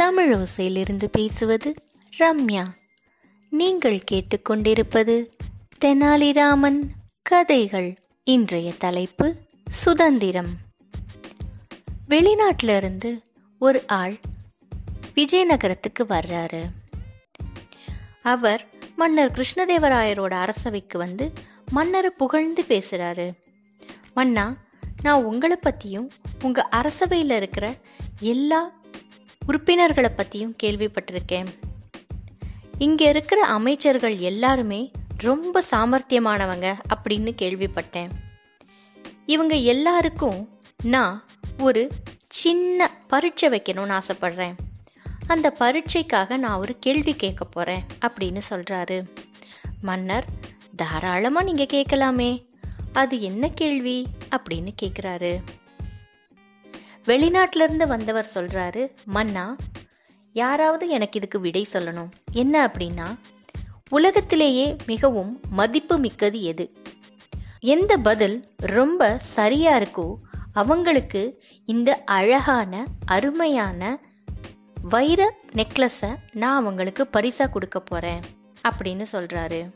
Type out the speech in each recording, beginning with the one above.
தமிழ் ஓசையிலிருந்து பேசுவது ரம்யா. நீங்கள் கேட்டுக்கொண்டிருப்பது தெனாலிராமன் கதைகள். இன்றைய தலைப்பு சுதந்திரம். வெளிநாட்டில இருந்து ஒரு ஆள் விஜயநகரத்துக்கு வர்றாரு. அவர் மன்னர் கிருஷ்ணதேவராயரோட அரசவைக்கு வந்து மன்னரை புகழ்ந்து பேசுறாரு. மன்னா நான் உங்களை பற்றியும் உங்கள் அரசவையில் இருக்கிற எல்லா உறுப்பினர்களை பற்றியும் கேள்விப்பட்டிருக்கேன். இங்கே இருக்கிற அமைச்சர்கள் எல்லாருமே ரொம்ப சாமர்த்தியமானவங்க அப்படின்னு கேள்விப்பட்டேன். இவங்க எல்லாருக்கும் நான் ஒரு சின்ன பரீட்சை வைக்கணும்னு ஆசைப்படுறேன். அந்த பரீட்சைக்காக நான் ஒரு கேள்வி கேட்க போகிறேன் அப்படின்னு சொல்கிறாரு மன்னர் தாராளமாக நீங்கள் கேட்கலாமே. அது என்ன கேள்வி? அப்படின்னு கேட்குறாரு வெளிநாட்டிலிருந்து வந்தவர் சொல்கிறாரு மன்னா யாராவது எனக்கு இதுக்கு விடை சொல்லணும். என்ன அப்படின்னா உலகத்திலேயே மிகவும் மதிப்பு மிக்கது எது? எந்த பதில் ரொம்ப சரியா இருக்கோ அவங்களுக்கு இந்த அழகான அருமையான வைர நெக்லஸை நான் அவங்களுக்கு பரிசாக கொடுக்க போகிறேன் அப்படின்னு சொல்கிறாரு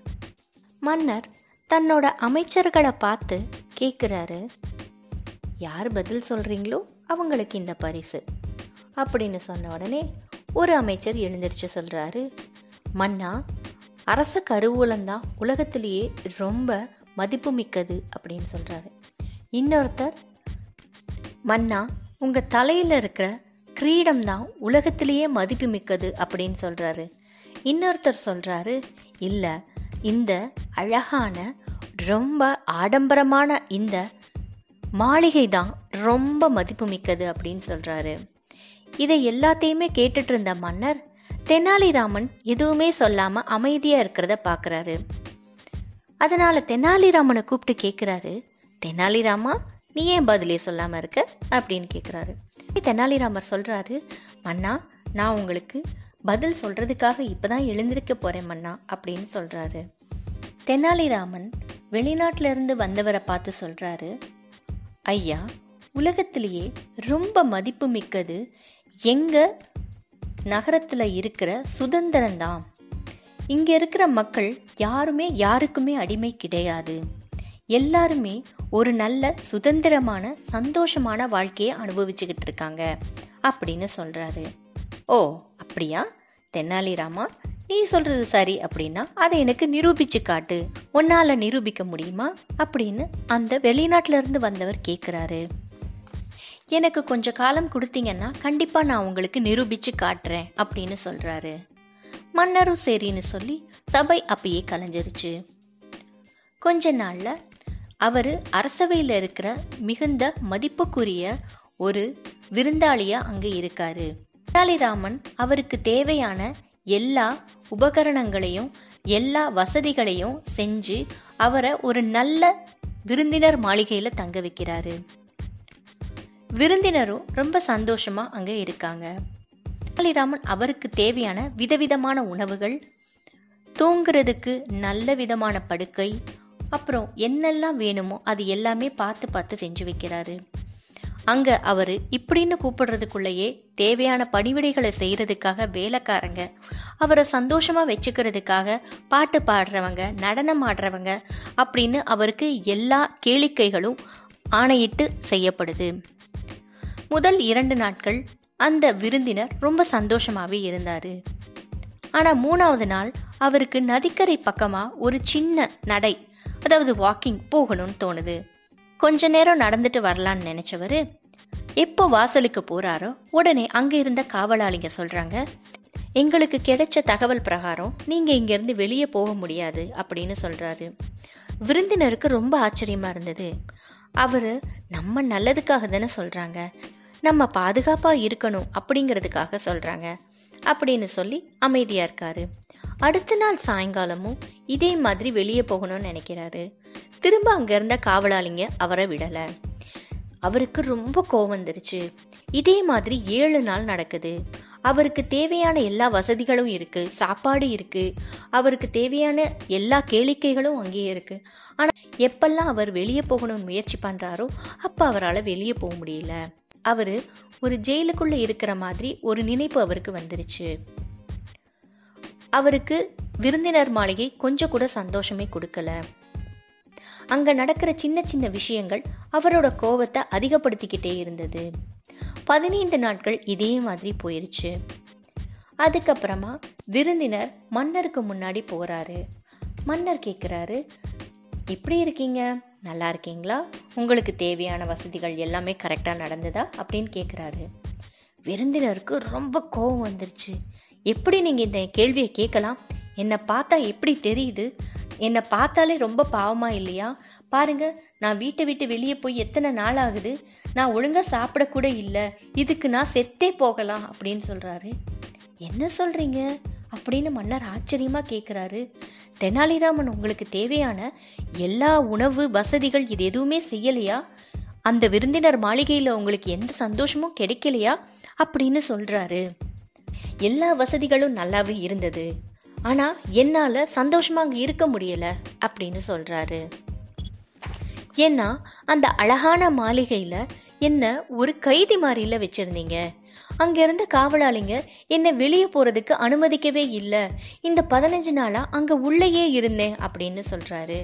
மன்னர் தன்னோட அமைச்சர்களை பார்த்து கேட்குறாரு யார் பதில் சொல்கிறீங்களோ அவங்களுக்கு இந்த பரிசு. அப்படின்னு சொன்ன உடனே ஒரு அமைச்சர் எழுந்திருச்சு சொல்கிறாரு மன்னா அரச கருவூலம்தான் உலகத்திலேயே ரொம்ப மதிப்பு மிக்கது அப்படின்னு சொல்கிறாரு இன்னொருத்தர் மன்னா உங்கள் தலையில் இருக்கிற கிரீடம் தான் உலகத்திலேயே மதிப்பு மிக்கது அப்படின்னு சொல்கிறாரு இன்னொருத்தர் சொல்கிறாரு இல்லை இந்த அழகான ரொம்ப ஆடம்பரமான இந்த மாளிகை தான் ரொம்ப மதிப்பு மிக்கது அப்படின்னு சொல்கிறாரு இதை எல்லாத்தையுமே கேட்டுட்டு இருந்த மன்னர் தெனாலிராமன் எதுவுமே சொல்லாமல் அமைதியாக இருக்கிறத பார்க்குறாரு அதனால் தெனாலிராமனை கூப்பிட்டு கேட்குறாரு தெனாலிராமா நீ ஏன் பதிலே சொல்லாமல் இருக்க? அப்படின்னு கேட்குறாரு தெனாலிராமர் சொல்கிறாரு மன்னா நான் உங்களுக்கு பதில் சொல்கிறதுக்காக இப்போ தான் எழுந்திருக்க போகிறேன் மன்னா அப்படின்னு சொல்கிறாரு தெனாலிராமன் வெளிநாட்டில இருந்து வந்தவரை பார்த்து சொல்கிறாரு ஐயா உலகத்திலேயே ரொம்ப மதிப்பு மிக்கது எங்கள் நகரத்தில் இருக்கிற சுதந்திரம் தான் இருக்கிற மக்கள் யாருமே யாருக்குமே அடிமை கிடையாது. எல்லாருமே ஒரு நல்ல சுதந்திரமான சந்தோஷமான வாழ்க்கையை அனுபவிச்சுக்கிட்டு இருக்காங்க அப்படின்னு சொல்கிறாரு ஓ அப்படியா? தென்னாலிராமா நீ சொல்றது சரி அப்படின்னா அதை எனக்கு நிரூபிச்சு காட்டு. உன்னால நிரூபிக்க முடியுமா? அப்படின்னு அந்த வெளிநாட்டுல இருந்து வந்தவர் கேக்குறாரு. எனக்கு கொஞ்ச காலம் கொடுத்தீங்கன்னா கண்டிப்பா நான் உங்களுக்கு நிரூபிச்சு காட்டுறேன் அப்படின்னு சொல்றாரு. மன்னரும் சரின்னு சொல்லி சபை அப்பயே கலைஞ்சிருச்சு. கொஞ்ச நாள்ல அவர் அரசவையில் இருக்கிற மிகுந்த மதிப்புக்குரிய ஒரு விருந்தாளியா அங்க இருக்காரு. தெனாலிராமன் அவருக்கு தேவையான எல்லா உபகரணங்களையும் எல்லா வசதிகளையும் செஞ்சு அவரை ஒரு நல்ல விருந்தினர் மாளிகையில் தங்க வைக்கிறாரு. விருந்தினரும் ரொம்ப சந்தோஷமா அங்க இருக்காங்க. தெனாலிராமன் அவருக்கு தேவையான விதவிதமான உணவுகள் தூங்குறதுக்கு நல்ல விதமான படுக்கை அப்புறம் என்னெல்லாம் வேணுமோ அது எல்லாமே பார்த்து பார்த்து செஞ்சு வைக்கிறாரு. அங்க அவர் இப்படின்னு கூப்பிடுறதுக்குள்ளேயே தேவையான பணிவிடைகளை செய்யறதுக்காக வேலைக்காரங்க அவரை சந்தோஷமா வச்சுக்கிறதுக்காக பாட்டு பாடுறவங்க நடனம் ஆடுறவங்க அப்படின்னு அவருக்கு எல்லா கேளிக்கைகளும் ஆணையிட்டு செய்யப்படுது. முதல் இரண்டு நாட்கள் அந்த விருந்தினர் ரொம்ப சந்தோஷமாகவே இருந்தார். ஆனால் மூணாவது நாள் அவருக்கு நதிக்கரை பக்கமாக ஒரு சின்ன நடை அதாவது வாக்கிங் போகணும்னு தோணுது. கொஞ்ச நேரம் நடந்துட்டு வரலான்னு நினச்சவர் எப்போ வாசலுக்கு போகிறாரோ உடனே அங்கே இருந்த காவலாளிங்க சொல்கிறாங்க எங்களுக்கு கிடைச்ச தகவல் பிரகாரம் நீங்கள் இங்கேருந்து வெளியே போக முடியாது அப்படின்னு சொல்கிறாரு விருந்தினருக்கு ரொம்ப ஆச்சரியமாக இருந்தது. அவர் நம்ம நல்லதுக்காக தானே சொல்கிறாங்க நம்ம பாதுகாப்பாக இருக்கணும் அப்படிங்கிறதுக்காக சொல்கிறாங்க அப்படின்னு சொல்லி அமைதியாக இருக்காரு. அடுத்த நாள் சாயங்காலமும் இதே மாதிரி வெளியே போகணும்னு நினைக்கிறாரு. திரும்ப அங்கே இருந்த காவலாளிங்க அவரை விடலை. அவருக்கு ரொம்ப கோவம் வந்துருச்சு. இதே மாதிரி ஏழு நாள் நடக்குது. அவருக்கு தேவையான எல்லா வசதிகளும் இருக்கு சாப்பாடு இருக்கு. அவருக்கு தேவையான எல்லா கேளிக்கைகளும் அங்கேயே இருக்கு. ஆனா எப்பெல்லாம் அவர் வெளியே போகணும்னு முயற்சி பண்றாரோ அப்ப அவரால் வெளியே போக முடியல. அவர் ஒரு ஜெயிலுக்குள்ள இருக்கிற மாதிரி ஒரு நினைப்பு அவருக்கு வந்துருச்சு. அவருக்கு விருந்தினர் மாளிகை கொஞ்சம் கூட சந்தோஷமே கொடுக்கல. அங்க நடக்கிற சின்ன சின்ன விஷயங்கள் அவரோட கோவத்தை அதிகப்படுத்திக்கிட்டே இருந்தது. பதினைந்து நாட்கள் இதே மாதிரி போயிருச்சு. அதுக்கப்புறமா விருந்தினர் மன்னருக்கு முன்னாடி போகிறாரு மன்னர் கேட்குறாரு எப்படி இருக்கீங்க? நல்லா இருக்கீங்களா? உங்களுக்கு தேவையான வசதிகள் எல்லாமே கரெக்டாக நடந்ததா? அப்படின்னு கேட்குறாரு விருந்தினருக்கு ரொம்ப கோவம் வந்துருச்சு. எப்படி நீங்கள் இந்த கேள்வியை கேட்கலாம்? என்னை பார்த்தா எப்படி தெரியுது? என்னை பார்த்தாலே ரொம்ப பாவமா இல்லையா? பாருங்க நான் வீட்டை விட்டு வெளியே போய் எத்தனை நாள் ஆகுது? நான் ஒழுங்காக சாப்பிடக்கூட இல்லை. இதுக்கு நான் செத்தே போகலாம் அப்படின்னு சொல்கிறாரு என்ன சொல்கிறீங்க அப்படின்னு மன்னர் ஆச்சரியமாக கேட்குறாரு தெனாலிராமன் உங்களுக்கு தேவையான எல்லா உணவு வசதிகள் இது எதுவுமே செய்யலையா? அந்த விருந்தினர் மாளிகையில் உங்களுக்கு எந்த சந்தோஷமும் கிடைக்கலையா? அப்படின்னு சொல்கிறாரு எல்லா வசதிகளும் நல்லாவே இருந்தது. ஆனா என்னால சந்தோஷமா அங்க இருக்க முடியல அப்படின்னு சொல்றாரு. ஏன்னா அந்த அழகான மாளிகையில் என்ன ஒரு கைதி மாறியில் வச்சுருந்தீங்க. அங்கேருந்த காவலாளிங்க என்னை வெளியே போகிறதுக்கு அனுமதிக்கவே இல்லை. இந்த பதினஞ்சு நாளாக அங்கே உள்ளேயே இருந்தேன் அப்படின்னு சொல்கிறாரு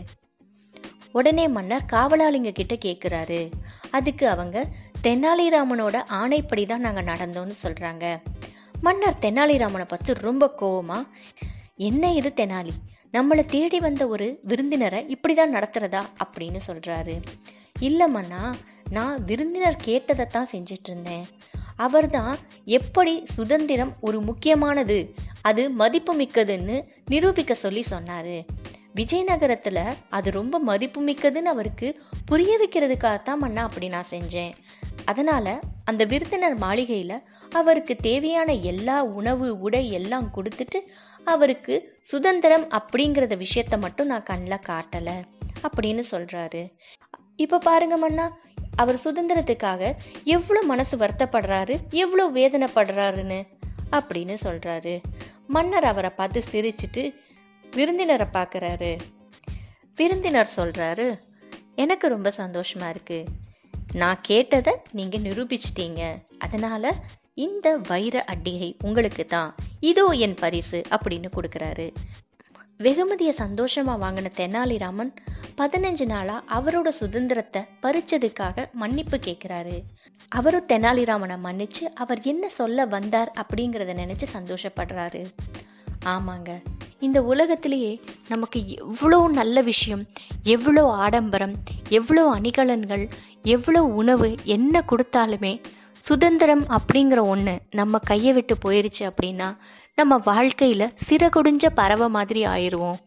உடனே மன்னர் காவலாளிங்க கிட்ட கேட்குறாரு அதுக்கு அவங்க தெனாலிராமனோட ஆணைப்படி தான் நாங்கள் நடந்தோம்னு சொல்கிறாங்க மன்னர் தெனாலிராமனை பார்த்து ரொம்ப கோவமாக என்ன இது தெனாலி நம்மளை தேடி வந்த ஒரு விருந்தினரை இப்படி தான் நடத்துகிறதா அப்படின்னு சொல்கிறாரு இல்லைம்மண்ணா நான் விருந்தினர் கேட்டதை தான் செஞ்சிட்டு இருந்தேன் அவர்தான் எப்படி சுதந்திரம் ஒரு முக்கியமானது அது மதிப்பு மிக்கதுன்னு நிரூபிக்க சொல்லி சொன்னார். விஜயநகரத்தில் அது ரொம்ப மதிப்பு மிக்கதுன்னு அவருக்கு புரிய வைக்கிறதுக்காகத்தான் மன்னா அப்படி நான் செஞ்சேன். அதனால் அந்த விருந்தினர் மாளிகையில் அவருக்கு தேவையான எல்லா உணவு உடை எல்லாம் கொடுத்துட்டு அவருக்கு சுதந்திரம் அப்படிங்கிறத விஷயத்த மட்டும் நான் கண்ணில் காட்டலை அப்படின்னு சொல்கிறாரு இப்போ பாருங்க மன்னா அவர் சுதந்திரத்துக்காக எவ்வளோ மனசு வருத்தப்படுறாரு எவ்வளோ வேதனைப்படுறாருன்னு அப்படின்னு சொல்கிறாரு மன்னர் அவரை பார்த்து சிரிச்சிட்டு விருந்தினரை பார்க்குறாரு. விருந்தினர் சொல்கிறாரு எனக்கு ரொம்ப சந்தோஷமாக இருக்குது நான் கேட்டதை நீங்கள் நிரூபிச்சிட்டீங்க. அதனால் இந்த வைர அட்டிகை உங்களுக்கு தான் இதோ என் பரிசு அப்படின்னு கொடுக்குறாரு. வெகுமதியை சந்தோஷமாக வாங்கின தெனாலிராமன் பதினஞ்சு நாளாக அவரோட சுதந்திரத்தை பறிச்சதுக்காக மன்னிப்பு கேட்குறாரு அவரும் தெனாலிராமனை மன்னிச்சு அவர் என்ன சொல்ல வந்தார் அப்படிங்கிறத நினச்சி சந்தோஷப்படுறாரு. ஆமாங்க இந்த உலகத்திலேயே நமக்கு எவ்வளோ நல்ல விஷயம் எவ்வளோ ஆடம்பரம் எவ்வளோ அணிகலன்கள் எவ்வளோ உணவு என்ன கொடுத்தாலுமே சுதந்திரம் அப்படிங்கிற ஒன்று நம்ம கையை விட்டு போயிருச்சு அப்படின்னா நம்ம வாழ்க்கையில் சிறகுடிஞ்ச பறவை மாதிரி ஆயிடுவோம்.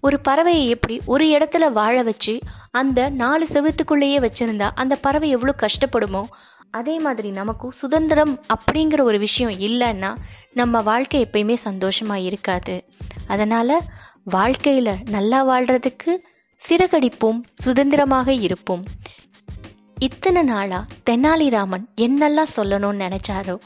ஒரு பறவையை எப்படி ஒரு இடத்துல வாழ வச்சு அந்த நாலு செவத்துக்குள்ளேயே வச்சுருந்தா அந்த பறவை எவ்வளோ கஷ்டப்படுமோ அதே மாதிரி நமக்கும் சுதந்திரம் அப்படிங்கிற ஒரு விஷயம் இல்லைன்னா நம்ம வாழ்க்கை எப்பயுமே சந்தோஷமாக இருக்காது. அதனால் வாழ்க்கையில் நல்லா வாழ்கிறதுக்கு சிறகடிப்போம் சுதந்திரமாக இருப்போம். இத்தனை நாளா தெனாலிராமன் என்னெல்லாம் சொல்லணும்னு நினைச்சாரோ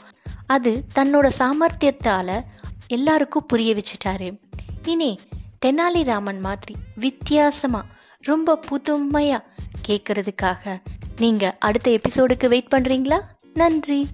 அது தன்னோட சாமர்த்தியத்தால எல்லாருக்கும் புரிய வச்சுட்டாரு. இனி தெனாலிராமன் மாதிரி வித்தியாசமா ரொம்ப புதுமையா கேட்கறதுக்காக நீங்க அடுத்த எபிசோடுக்கு வெயிட் பண்றீங்களா? நன்றி.